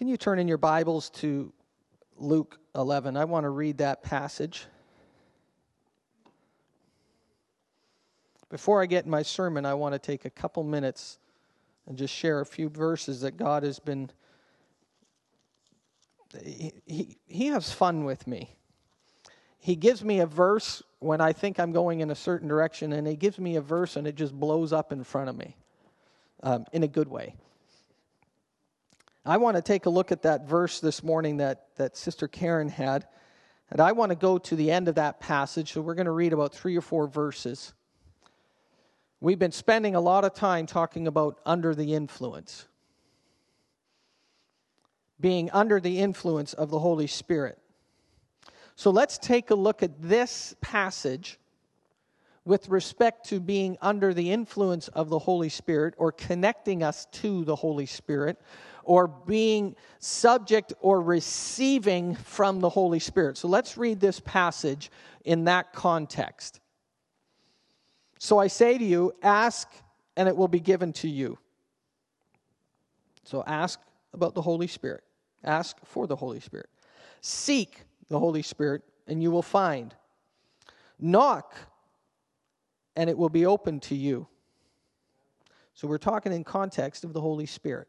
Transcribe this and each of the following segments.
Can you turn in your Bibles to Luke 11? I want to read that passage. Before I get in my sermon, I want to take a couple minutes and just share a few verses that God has been. He, he, he has fun with me. He gives me a verse when I think I'm going in a certain direction, and He gives me a verse and it just blows up in front of me um, in a good way. I want to take a look at that verse this morning that, that Sister Karen had. And I want to go to the end of that passage. So we're going to read about three or four verses. We've been spending a lot of time talking about under the influence, being under the influence of the Holy Spirit. So let's take a look at this passage with respect to being under the influence of the Holy Spirit or connecting us to the Holy Spirit or being subject or receiving from the Holy Spirit. So let's read this passage in that context. So I say to you, ask and it will be given to you. So ask about the Holy Spirit. Ask for the Holy Spirit. Seek the Holy Spirit and you will find. Knock and it will be open to you. So we're talking in context of the Holy Spirit.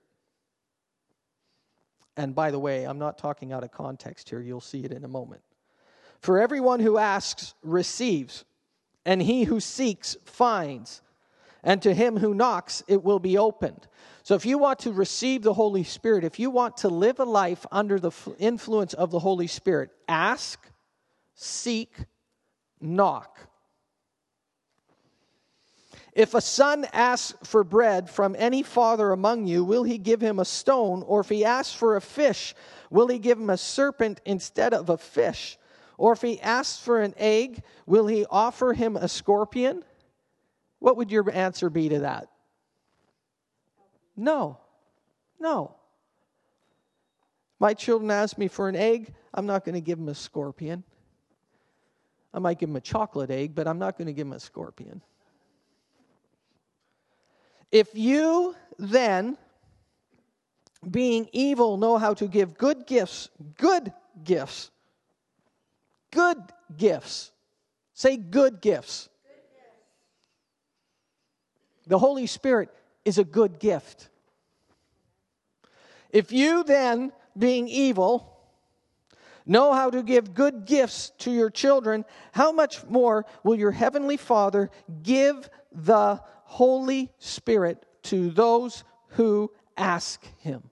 And by the way, I'm not talking out of context here. You'll see it in a moment. For everyone who asks receives and he who seeks finds, and to him who knocks it will be opened. So, if you want to receive the Holy Spirit, if you want to live a life under the influence of the Holy Spirit, ask, seek, knock. If a son asks for bread from any father among you, will he give him a stone? Or if he asks for a fish, will he give him a serpent instead of a fish? Or if he asks for an egg, will he offer him a scorpion? What would your answer be to that? No. No. My children ask me for an egg, I'm not going to give them a scorpion. I might give them a chocolate egg, but I'm not going to give them a scorpion. If you then, being evil, know how to give good gifts, good gifts good gifts. Say good gifts. The Holy Spirit is a good gift. If you then, being evil, know how to give good gifts to your children, how much more will your heavenly Father give the Holy Spirit to those who ask him?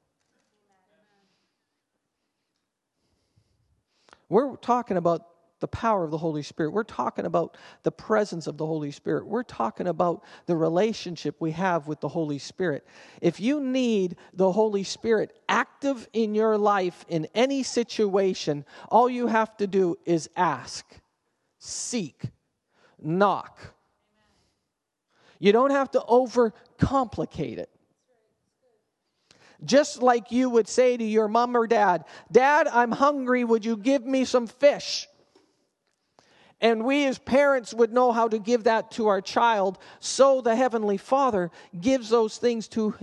We're talking about the power of the Holy Spirit. We're talking about the presence of the Holy Spirit. We're talking about the relationship we have with the Holy Spirit. If you need the Holy Spirit active in your life in any situation, all you have to do is ask, seek, knock. You don't have to overcomplicate it. Just like you would say to your mom or dad, Dad, I'm hungry. Would you give me some fish? And we as parents would know how to give that to our child. So the Heavenly Father gives those things to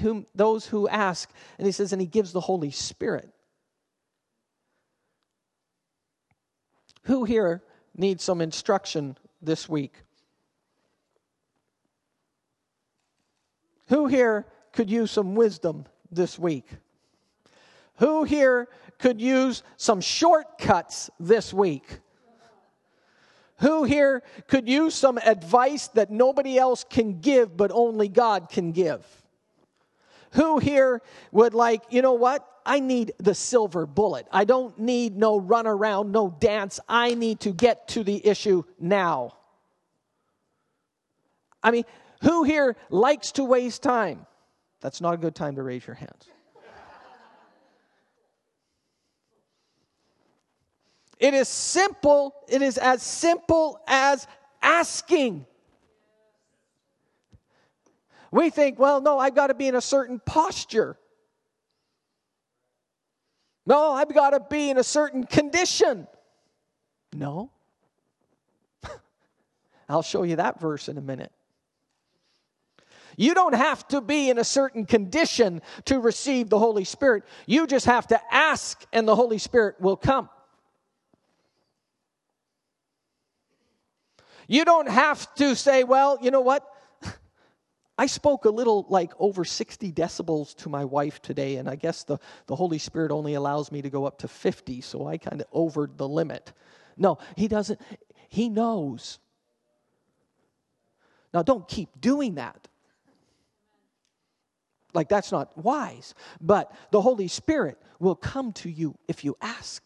whom, those who ask. And He says, and He gives the Holy Spirit. Who here needs some instruction this week? Who here could use some wisdom this week? Who here could use some shortcuts this week? Who here could use some advice that nobody else can give, but only God can give? Who here would like, you know what? I need the silver bullet. I don't need no run around, no dance. I need to get to the issue now. I mean, who here likes to waste time? That's not a good time to raise your hands. It is simple, it is as simple as asking. We think, well, no, I've got to be in a certain posture. No, I've got to be in a certain condition. No. I'll show you that verse in a minute. You don't have to be in a certain condition to receive the Holy Spirit. You just have to ask, and the Holy Spirit will come. You don't have to say, well, you know what? I spoke a little like over 60 decibels to my wife today, and I guess the, the Holy Spirit only allows me to go up to 50, so I kind of overed the limit. No, He doesn't. He knows. Now, don't keep doing that. Like, that's not wise. But the Holy Spirit will come to you if you ask.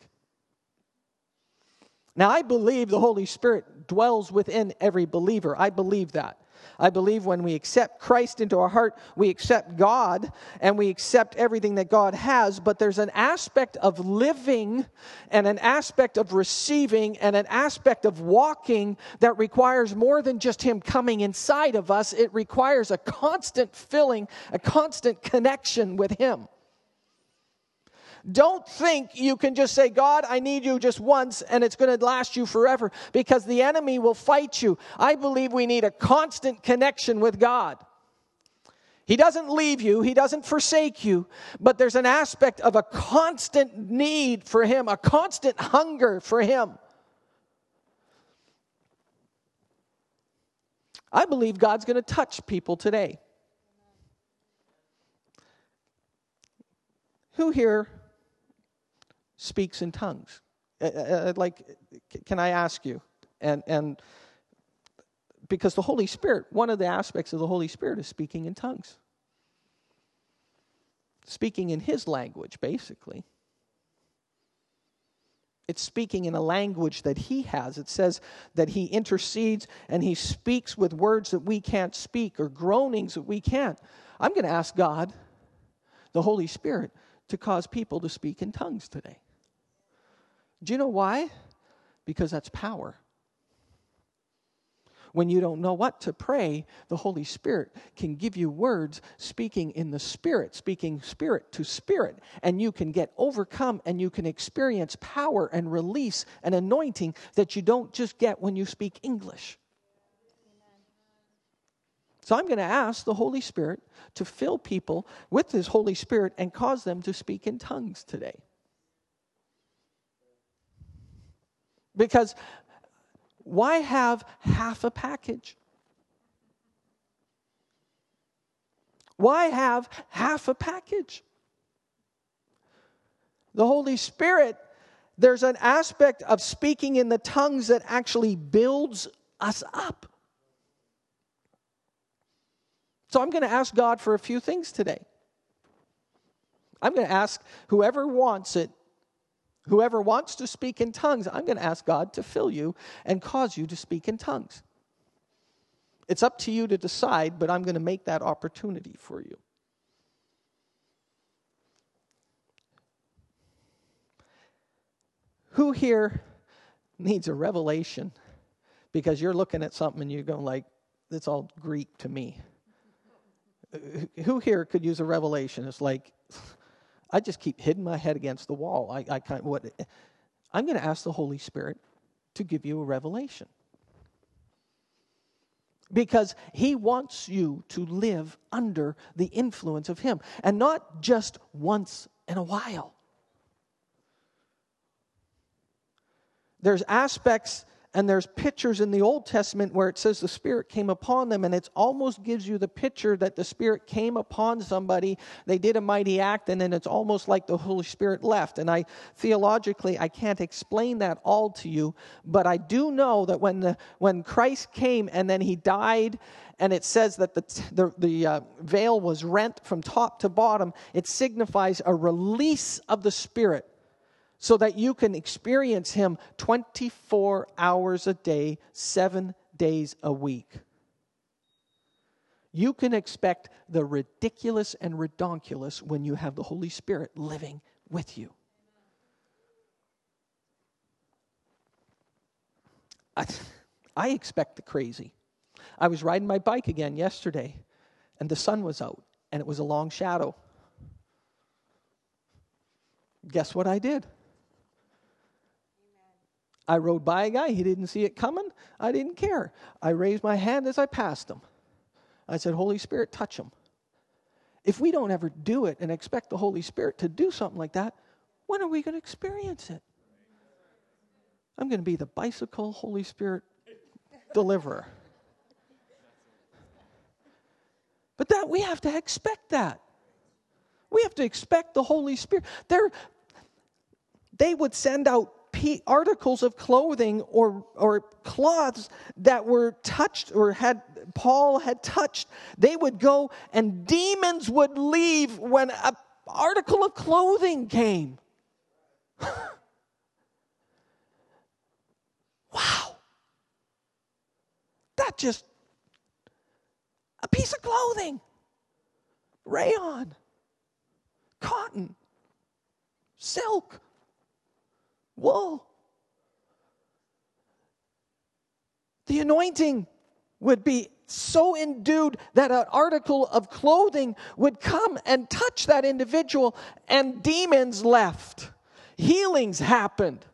Now, I believe the Holy Spirit dwells within every believer. I believe that. I believe when we accept Christ into our heart, we accept God and we accept everything that God has, but there's an aspect of living and an aspect of receiving and an aspect of walking that requires more than just Him coming inside of us. It requires a constant filling, a constant connection with Him. Don't think you can just say, God, I need you just once and it's going to last you forever because the enemy will fight you. I believe we need a constant connection with God. He doesn't leave you, He doesn't forsake you, but there's an aspect of a constant need for Him, a constant hunger for Him. I believe God's going to touch people today. Who here speaks in tongues? Uh, uh, uh like, can I ask you? And, and because the Holy Spirit, one of the aspects of the Holy Spirit is speaking in tongues, speaking in His language, basically. It's speaking in a language that he has. It says that he intercedes and he speaks with words that we can't speak or groanings that we can't. I'm going to ask God, the Holy Spirit, to cause people to speak in tongues today. Do you know why? Because that's power. When you don't know what to pray, the Holy Spirit can give you words speaking in the Spirit, speaking spirit to spirit, and you can get overcome and you can experience power and release and anointing that you don't just get when you speak English. So I'm going to ask the Holy Spirit to fill people with His Holy Spirit and cause them to speak in tongues today. Because why have half a package? Why have half a package? The Holy Spirit, there's an aspect of speaking in the tongues that actually builds us up. So I'm going to ask God for a few things today. I'm going to ask whoever wants it Whoever wants to speak in tongues, I'm going to ask God to fill you and cause you to speak in tongues. It's up to you to decide, but I'm going to make that opportunity for you. Who here needs a revelation because you're looking at something and you're going like, it's all Greek to me? Uh, who here could use a revelation? It's like, I just keep hitting my head against the wall. I, I kind of, what, I'm going to ask the Holy Spirit to give you a revelation. Because he wants you to live under the influence of him and not just once in a while. There's aspects and there's pictures in the Old Testament where it says the Spirit came upon them, and it almost gives you the picture that the Spirit came upon somebody, they did a mighty act, and then it's almost like the Holy Spirit left. And I theologically, I can't explain that all to you, but I do know that when, the, when Christ came and then he died, and it says that the, the, the uh, veil was rent from top to bottom, it signifies a release of the Spirit so that you can experience Him 24 hours a day, seven days a week. You can expect the ridiculous and redonkulous when you have the Holy Spirit living with you. I, I expect the crazy. I was riding my bike again yesterday, and the sun was out, and it was a long shadow. Guess what I did? I rode by a guy, he didn't see it coming. I didn't care. I raised my hand as I passed him. I said, Holy Spirit, touch him. If we don't ever do it and expect the Holy Spirit to do something like that, when are we going to experience it? I'm going to be the bicycle Holy Spirit deliverer. But that we have to expect that. We have to expect the Holy Spirit. They're, they would send out articles of clothing or, or cloths that were touched or had Paul had touched. They would go and demons would leave when an article of clothing came. wow. That just a piece of clothing, rayon, cotton, silk, wool. The anointing would be so endued that an article of clothing would come and touch that individual, and demons left. Healings happened.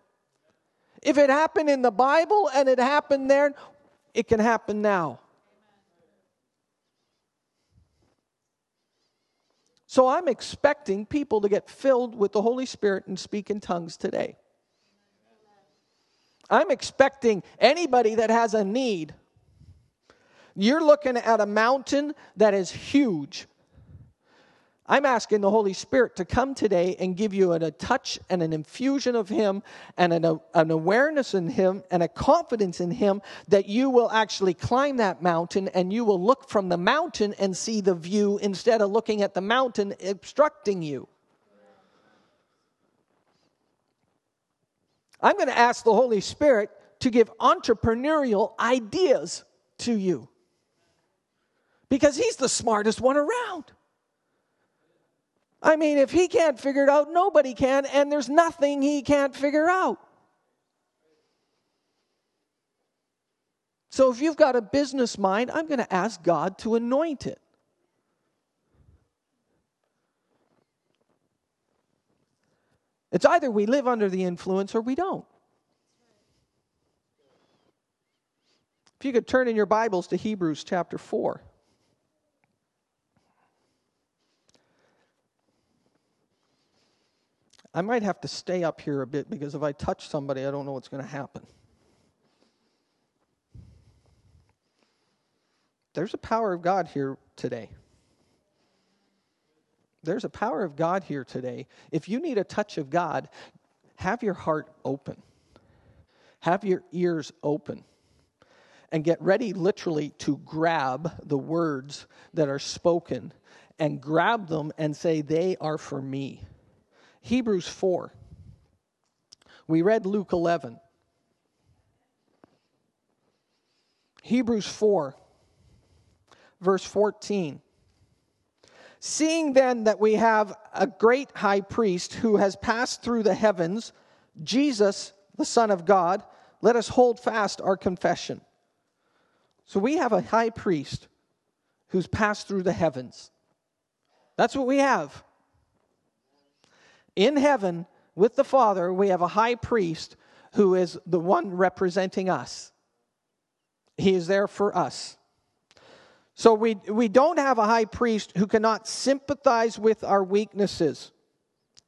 If it happened in the Bible and it happened there, it can happen now. So I'm expecting people to get filled with the Holy Spirit and speak in tongues today. I'm expecting anybody that has a need. You're looking at a mountain that is huge. I'm asking the Holy Spirit to come today and give you a, touch and an infusion of Him and an, an awareness in Him and a confidence in Him that you will actually climb that mountain and you will look from the mountain and see the view instead of looking at the mountain obstructing you. I'm going to ask the Holy Spirit to give entrepreneurial ideas to you because He's the smartest one around. I mean, if he can't figure it out, nobody can, and there's nothing he can't figure out. So if you've got a business mind, I'm going to ask God to anoint it. It's either we live under the influence or we don't. If you could turn in your Bibles to Hebrews chapter 4. I might have to stay up here a bit because if I touch somebody, I don't know what's going to happen. There's a power of God here today. There's a power of God here today. If you need a touch of God, have your heart open, have your ears open, and get ready literally to grab the words that are spoken and grab them and say, They are for me. Hebrews 4. We read Luke 11. Hebrews 4, verse 14. Seeing then that we have a great high priest who has passed through the heavens, Jesus, the Son of God, let us hold fast our confession. So we have a high priest who's passed through the heavens. That's what we have in heaven with the Father, we have a high priest who is the one representing us. He is there for us. So we, we don't have a high priest who cannot sympathize with our weaknesses.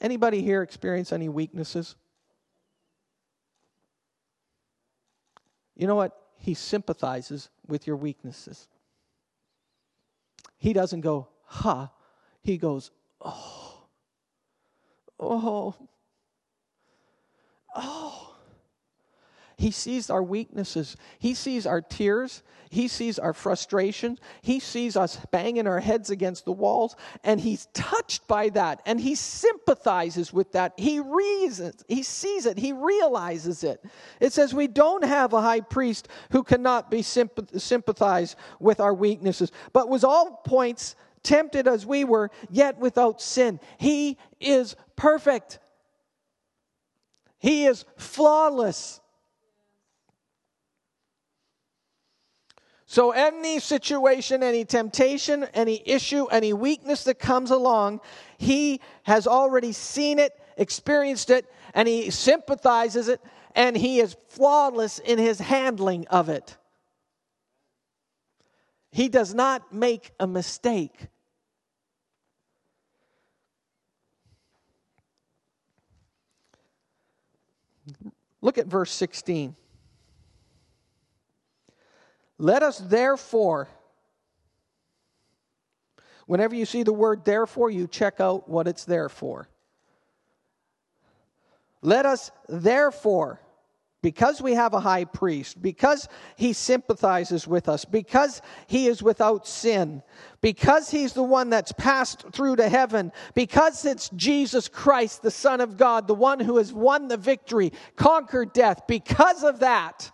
Anybody here experience any weaknesses? You know what? He sympathizes with your weaknesses. He doesn't go, ha. He goes, oh. Oh. Oh. He sees our weaknesses. He sees our tears. He sees our frustration. He sees us banging our heads against the walls. And he's touched by that. And he sympathizes with that. He reasons. He sees it. He realizes it. It says we don't have a high priest who cannot be sympathized with our weaknesses, but was all points tempted as we were, yet without sin. He is perfect, He is flawless. So, any situation, any temptation, any issue, any weakness that comes along, he has already seen it, experienced it, and he sympathizes it, and he is flawless in his handling of it. He does not make a mistake. Look at verse 16. Let us therefore, whenever you see the word therefore, you check out what it's there for. Let us therefore, because we have a high priest, because he sympathizes with us, because he is without sin, because he's the one that's passed through to heaven, because it's Jesus Christ, the Son of God, the one who has won the victory, conquered death, because of that,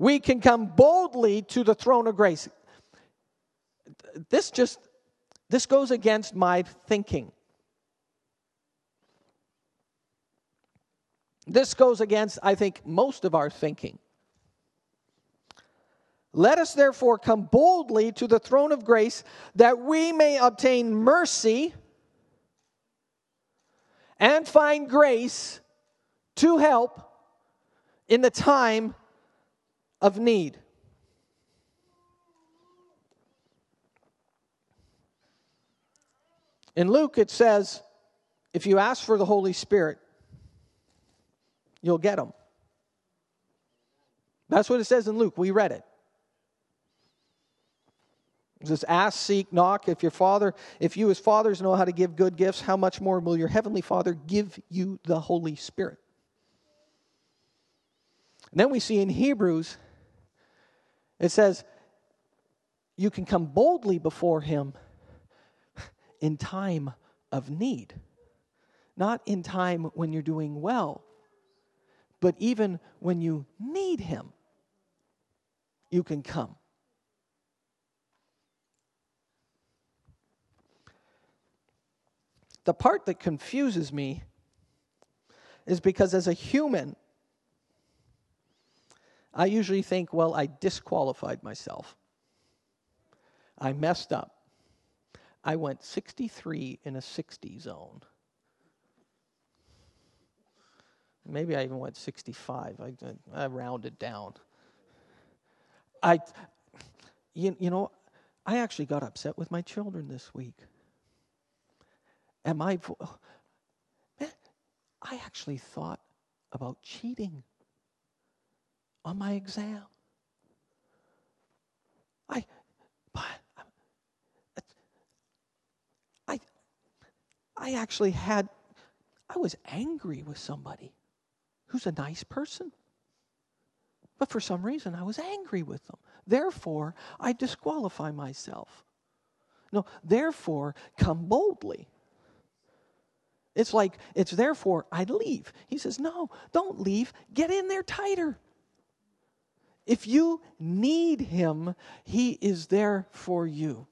we can come boldly to the throne of grace. This just this goes against my thinking. This goes against, I think, most of our thinking. Let us therefore come boldly to the throne of grace that we may obtain mercy and find grace to help in the time of need. In Luke, it says, if you ask for the Holy Spirit, you'll get them. That's what it says in Luke. We read it. It says, ask, seek, knock. If your father, if you as fathers know how to give good gifts, how much more will your heavenly Father give you the Holy Spirit? And then we see in Hebrews it says, You can come boldly before Him in time of need, not in time when you're doing well, but even when you need Him, you can come. The part that confuses me is because as a human, I usually think, well, I disqualified myself. I messed up. I went 63 in a 60 zone. Maybe I even went 65. I, I rounded down. I, you, you know, I actually got upset with my children this week. And my, man, I actually thought about cheating on my exam. I, I, I actually had, I was angry with somebody who's a nice person. But for some reason, I was angry with them. Therefore, I disqualify myself. No, therefore, come boldly. It's like, it's therefore I leave. He says, No, don't leave. Get in there tighter. If you need Him, He is there for you.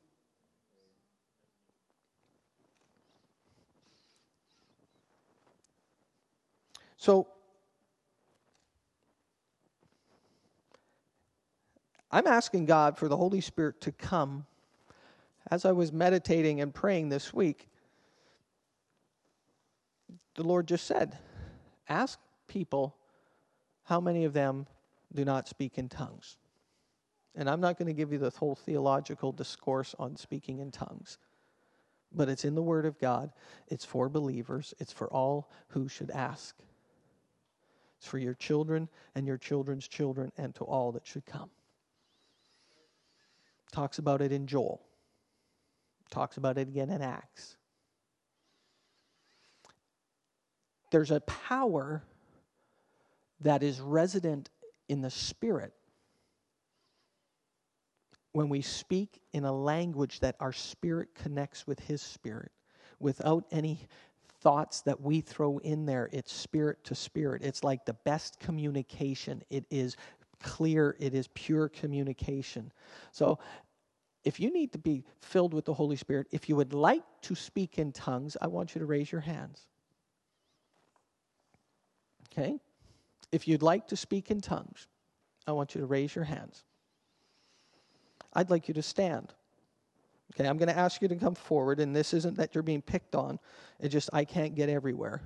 So, I'm asking God for the Holy Spirit to come. As I was meditating and praying this week, the Lord just said, Ask people how many of them do not speak in tongues. And I'm not going to give you the whole theological discourse on speaking in tongues, but it's in the Word of God. It's for believers, it's for all who should ask. It's for your children and your children's children and to all that should come. Talks about it in Joel, talks about it again in Acts. There's a power that is resident in the Spirit when we speak in a language that our spirit connects with His Spirit without any thoughts that we throw in there. It's spirit to spirit. It's like the best communication. It is clear, it is pure communication. So, if you need to be filled with the Holy Spirit, if you would like to speak in tongues, I want you to raise your hands. Okay? If you'd like to speak in tongues, I want you to raise your hands. I'd like you to stand. Okay, I'm going to ask you to come forward, and this isn't that you're being picked on, it's just I can't get everywhere.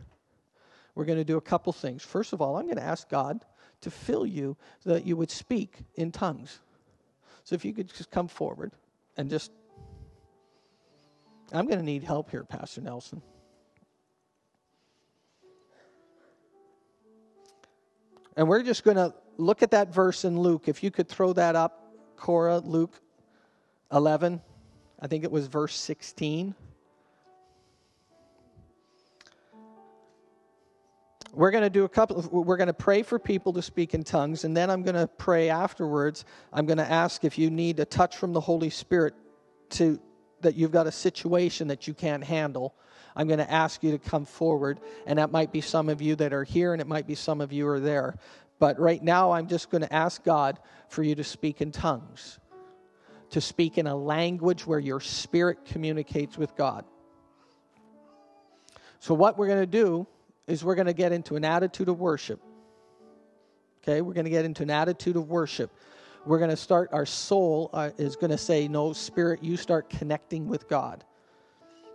We're going to do a couple things. First of all, I'm going to ask God to fill you so that you would speak in tongues. So if you could just come forward and just. I'm going to need help here, Pastor Nelson. And we're just going to look at that verse in Luke. If you could throw that up, Cora, Luke 11. I think it was verse 16. We're going to do a couple of, we're going to pray for people to speak in tongues, and then I'm going to pray afterwards. I'm going to ask if you need a touch from the Holy Spirit to that you've got a situation that you can't handle. I'm going to ask you to come forward, and that might be some of you that are here, and it might be some of you are there. But right now, I'm just going to ask God for you to speak in tongues, to speak in a language where your spirit communicates with God. So, what we're going to do is we're going to get into an attitude of worship. Okay, we're going to get into an attitude of worship. We're going to start, our soul uh, is going to say, No, spirit, you start connecting with God.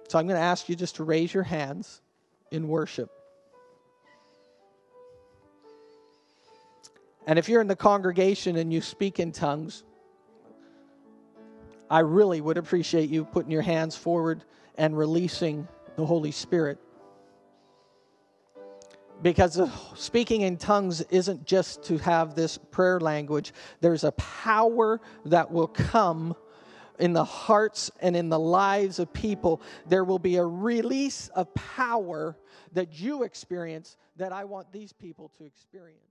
So I'm going to ask you just to raise your hands in worship. And if you're in the congregation and you speak in tongues, I really would appreciate you putting your hands forward and releasing the Holy Spirit. Because uh, speaking in tongues isn't just to have this prayer language, there's a power that will come in the hearts and in the lives of people, there will be a release of power that you experience that I want these people to experience.